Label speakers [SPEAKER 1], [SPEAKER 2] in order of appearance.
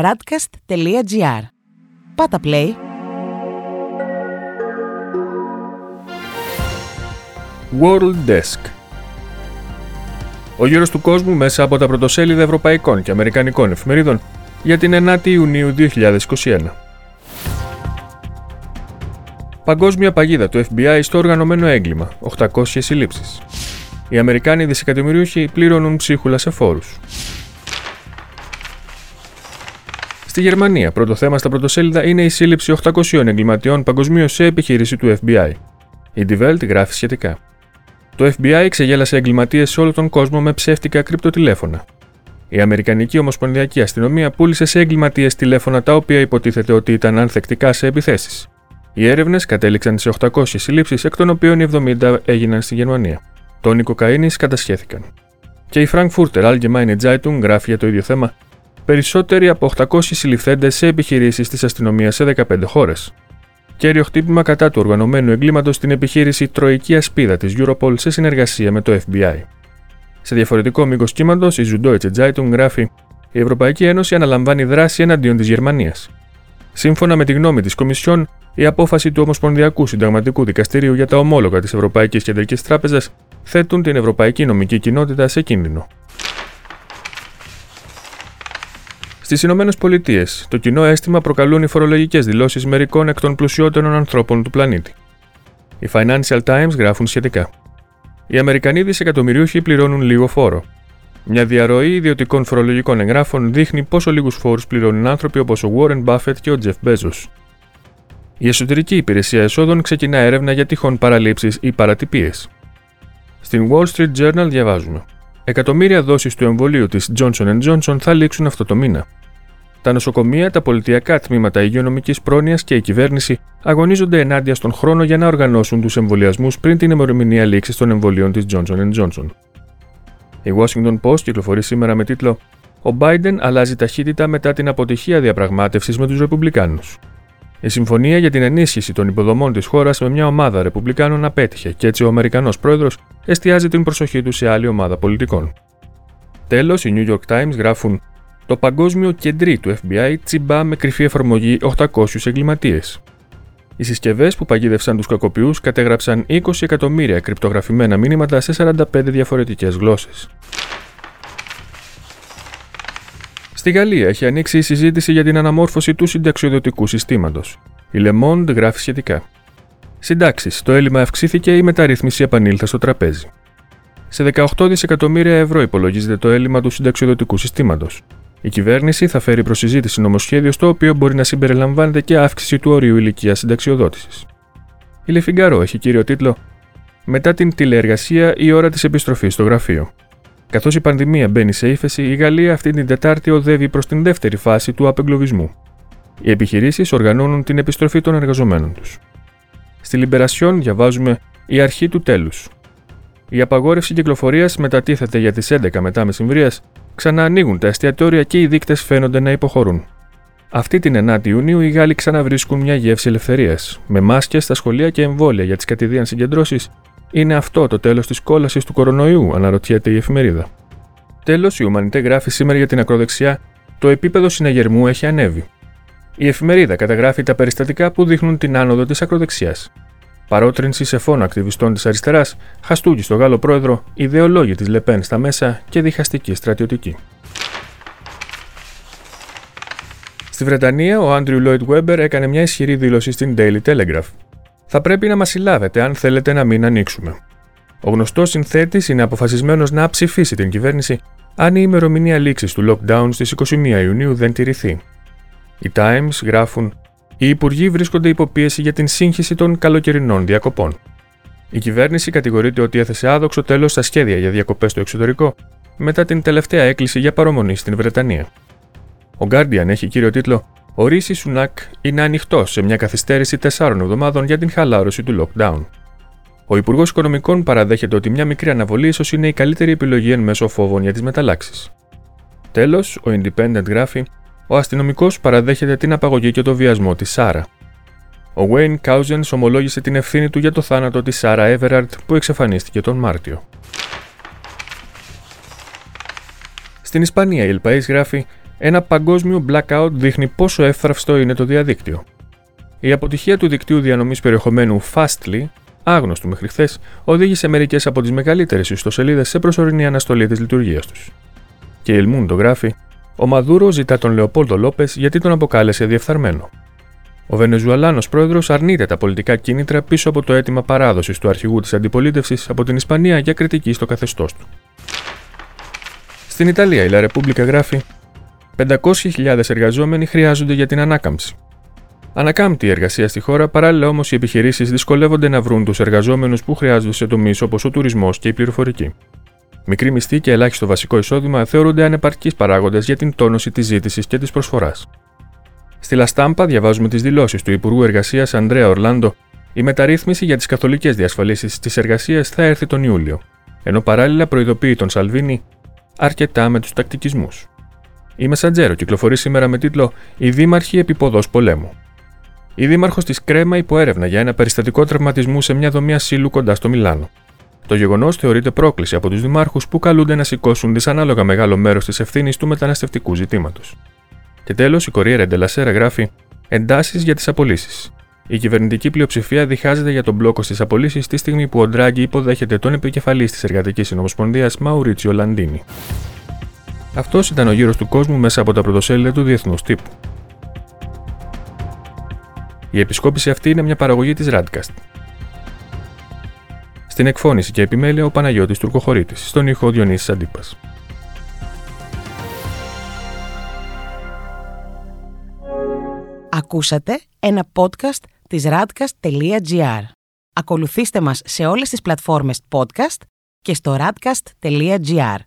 [SPEAKER 1] radcast.gr. Πάτα play.
[SPEAKER 2] World Desk Ο γύρος του κόσμου μέσα από τα πρωτοσέλιδα ευρωπαϊκών και αμερικανικών εφημερίδων για την 9η Ιουνίου 2021. Παγκόσμια παγίδα του FBI στο οργανωμένο έγκλημα, 800 συλλήψεις. Οι Αμερικάνοι δισεκατομμυρίουχοι πληρώνουν ψίχουλα σε φόρους. Στη Γερμανία, πρώτο θέμα στα πρωτοσέλιδα είναι η σύλληψη 800 εγκληματιών παγκοσμίως σε επιχείρηση του FBI. Η Die Welt γράφει σχετικά. Το FBI ξεγέλασε εγκληματίες σε όλο τον κόσμο με ψεύτικα κρυπτοτηλέφωνα. Η Αμερικανική Ομοσπονδιακή Αστυνομία πούλησε σε εγκληματίες τηλέφωνα τα οποία υποτίθεται ότι ήταν ανθεκτικά σε επιθέσεις. Οι έρευνες κατέληξαν σε 800 συλλήψεις, εκ των οποίων οι 70 έγιναν στη Γερμανία. Τόνοι κοκαίνη κατασχέθηκαν. Και η Frankfurter Allgemeine Zeitung γράφει για το ίδιο θέμα περισσότεροι από 800 συλληφθέντες σε επιχειρήσεις της αστυνομίας σε 15 χώρες. Κέριο χτύπημα κατά του οργανωμένου εγκλήματος στην επιχείρηση Τροϊκή Ασπίδα της Europol σε συνεργασία με το FBI. Σε διαφορετικό μήκος κύματος, η Süddeutsche Zeitung γράφει: Η Ευρωπαϊκή Ένωση αναλαμβάνει δράση εναντίον της Γερμανίας. Σύμφωνα με τη γνώμη της Κομισιόν, η απόφαση του Ομοσπονδιακού Συνταγματικού Δικαστηρίου για τα ομόλογα της Ευρωπαϊκής Κεντρικής Τράπεζας θέτουν την ευρωπαϊκή νομική κοινότητα σε κίνδυνο. Στις Ηνωμένες Πολιτείες, το κοινό αίσθημα προκαλούν οι φορολογικές δηλώσεις μερικών εκ των πλουσιότερων ανθρώπων του πλανήτη. Οι Financial Times γράφουν σχετικά. Οι Αμερικανοί δισεκατομμυρίουχοι πληρώνουν λίγο φόρο. Μια διαρροή ιδιωτικών φορολογικών εγγράφων δείχνει πόσο λίγους φόρους πληρώνουν άνθρωποι όπως ο Warren Buffett και ο Jeff Bezos. Η εσωτερική υπηρεσία εσόδων ξεκινά έρευνα για τυχόν παραλήψεις ή παρατυπίες. Στην Wall Street Journal διαβάζουμε. Εκατομμύρια δόσεις του εμβολίου της Johnson Johnson θα λήξουν αυτό το μήνα. Τα νοσοκομεία, τα πολιτιακά τμήματα υγειονομικής πρόνοιας και η κυβέρνηση αγωνίζονται ενάντια στον χρόνο για να οργανώσουν τους εμβολιασμούς πριν την ημερομηνία λήξης των εμβολίων της Johnson Johnson. Η Washington Post κυκλοφορεί σήμερα με τίτλο Ο Biden αλλάζει ταχύτητα μετά την αποτυχία διαπραγμάτευσης με τους Ρεπουμπλικάνους. Η συμφωνία για την ενίσχυση των υποδομών της χώρας με μια ομάδα Ρεπουμπλικάνων απέτυχε και έτσι ο Αμερικανός πρόεδρος εστιάζει την προσοχή του σε άλλη ομάδα πολιτικών. Τέλος, οι New York Times γράφουν το παγκόσμιο κεντρί του FBI τσιμπά με κρυφή εφαρμογή 800 εγκληματίες. Οι συσκευές που παγίδευσαν τους κακοποιούς κατέγραψαν 20 εκατομμύρια κρυπτογραφημένα μήνυματα σε 45 διαφορετικές γλώσσες. Στη Γαλλία έχει ανοίξει η συζήτηση για την αναμόρφωση του συνταξιοδοτικού συστήματος. Η Le Monde γράφει σχετικά. Συντάξεις, το έλλειμμα αυξήθηκε, η μεταρρύθμιση επανήλθε στο τραπέζι. Σε 18 δισεκατομμύρια ευρώ υπολογίζεται το έλλειμμα του συνταξιοδοτικού συστήματος. Η κυβέρνηση θα φέρει προς συζήτηση νομοσχέδιο στο οποίο μπορεί να συμπεριλαμβάνεται και αύξηση του ορίου ηλικίας συνταξιοδότησης. Η Λεφιγκαρό έχει κύριο τίτλο Μετά την τηλεεργασία, η ώρα της επιστροφής στο γραφείο. Καθώς η πανδημία μπαίνει σε ύφεση, η Γαλλία αυτή την Τετάρτη οδεύει προς την δεύτερη φάση του απεγκλωβισμού. Οι επιχειρήσεις οργανώνουν την επιστροφή των εργαζομένων τους. Στη Λιμπερασιόν διαβάζουμε η αρχή του τέλους. Η απαγόρευση κυκλοφορίας μετατίθεται για τις 11 μετά μεσημβρίας Ξαναανοίγουν τα εστιατόρια και οι δείκτες φαίνονται να υποχωρούν. Αυτή την 9η Ιουνίου οι Γάλλοι ξαναβρίσκουν μια γεύση ελευθερίας. Με μάσκες στα σχολεία και εμβόλια για τις κατηδίαν συγκεντρώσεις, είναι αυτό το τέλος της κόλασης του κορονοϊού, αναρωτιέται η εφημερίδα. Τέλος, η Ουμανιτέ γράφει σήμερα για την ακροδεξιά: Το επίπεδο συναγερμού έχει ανέβει. Η εφημερίδα καταγράφει τα περιστατικά που δείχνουν την άνοδο της ακροδεξιάς. Παρότρινση σε φόνο ακτιβιστών της αριστεράς, χαστούκι στο Γάλλο πρόεδρο, ιδεολόγοι της Λεπέν στα μέσα και διχαστική στρατιωτική. Στη Βρετανία, ο Άντριου Λόιτ Βέμπερ έκανε μια ισχυρή δήλωση στην Daily Telegraph. Θα πρέπει να μας συλλάβετε αν θέλετε να μην ανοίξουμε. Ο γνωστός συνθέτης είναι αποφασισμένος να ψηφίσει την κυβέρνηση αν η ημερομηνία λήξης του lockdown στις 21 Ιουνίου δεν τηρηθεί. Οι Times γράφουν οι υπουργοί βρίσκονται υποπίεση για την σύγχυση των καλοκαιρινών διακοπών. Η κυβέρνηση κατηγορείται ότι έθεσε άδοξο τέλος στα σχέδια για διακοπές στο εξωτερικό μετά την τελευταία έκκληση για παρομονή στην Βρετανία. Ο Guardian έχει κύριο τίτλο Ο Ρίση Σουνάκ είναι ανοιχτός σε μια καθυστέρηση τεσσάρων εβδομάδων για την χαλάρωση του lockdown. Ο Υπουργός Οικονομικών παραδέχεται ότι μια μικρή αναβολή ίσως είναι η καλύτερη επιλογή εν μέσω φόβων για τις μεταλλάξεις. Τέλος, ο Independent γράφει ο αστυνομικός παραδέχεται την απαγωγή και το βιασμό της Σάρα. Ο Wayne Cousins ομολόγησε την ευθύνη του για το θάνατο της Σάρα Everard που εξαφανίστηκε τον Μάρτιο. Στην Ισπανία, η Ελπαή γράφει: ένα παγκόσμιο blackout δείχνει πόσο εύθραυστο είναι το διαδίκτυο. Η αποτυχία του δικτύου διανομής περιεχομένου Fastly, άγνωστου μέχρι χθες, οδήγησε μερικές από τις μεγαλύτερες ιστοσελίδες σε προσωρινή αναστολή της λειτουργίας τους. Και η Elmundo γράφει: Ο Μαδούρο ζητά τον Λεοπόλτο Λόπες γιατί τον αποκάλεσε διεφθαρμένο. Ο Βενεζουαλάνος πρόεδρος αρνείται τα πολιτικά κίνητρα πίσω από το αίτημα παράδοσης του αρχηγού της αντιπολίτευσης από την Ισπανία για κριτική στο καθεστώς του. Στην Ιταλία, η Λα Ρεπούμπλικα γράφει: 500.000 εργαζόμενοι χρειάζονται για την ανάκαμψη. Ανακάμπτει η εργασία στη χώρα, παράλληλα όμως οι επιχειρήσεις δυσκολεύονται να βρουν τους εργαζόμενους που χρειάζονται σε τομείς όπως ο τουρισμός και η πληροφορική. Μικρή μισθή και ελάχιστο βασικό εισόδημα θεωρούνται ανεπαρκείς παράγοντες για την τόνωση της ζήτησης και της προσφοράς. Στη Λαστάμπα διαβάζουμε τις δηλώσεις του Υπουργού Εργασίας Ανδρέα Ορλάντο. Η μεταρρύθμιση για τις καθολικές διασφαλίσεις της εργασίας θα έρθει τον Ιούλιο, ενώ παράλληλα προειδοποιεί τον Σαλβίνη αρκετά με τους τακτικισμούς. Η Μεσαντζέρο κυκλοφορεί σήμερα με τίτλο Οι Δήμαρχοι Επιποδό Πολέμου. Η Δήμαρχος της Κρέμα υποέρευνα για ένα περιστατικό τραυματισμού σε μια δομή ασύλου κοντά στο Μιλάνο. Το γεγονός θεωρείται πρόκληση από τους δημάρχους που καλούνται να σηκώσουν δυσανάλογα μεγάλο μέρος της ευθύνης του μεταναστευτικού ζητήματος. Και τέλος, η Κορία Ντελασέρα γράφει Εντάσεις για τις απολύσεις. Η κυβερνητική πλειοψηφία διχάζεται για τον μπλόκο στις απολύσεις τη στιγμή που ο Ντράγκη υποδέχεται τον επικεφαλής της Εργατικής Συνομοσπονδίας Μαουρίτσιο Λαντίνη. Αυτός ήταν ο γύρος του κόσμου μέσα από τα πρωτοσέλιδα του διεθνούς τύπου. Η επισκόπηση αυτή είναι μια παραγωγή της Radcast. Στην εκφώνηση και επιμέλεια ο Παναγιώτης Τουρκοχωρήτης, στον ήχο Διονύσης Αντίπας.
[SPEAKER 1] Ακούσατε ένα podcast της radcast.gr. Ακολουθήστε μας σε όλες τις πλατφόρμες podcast και στο radcast.gr.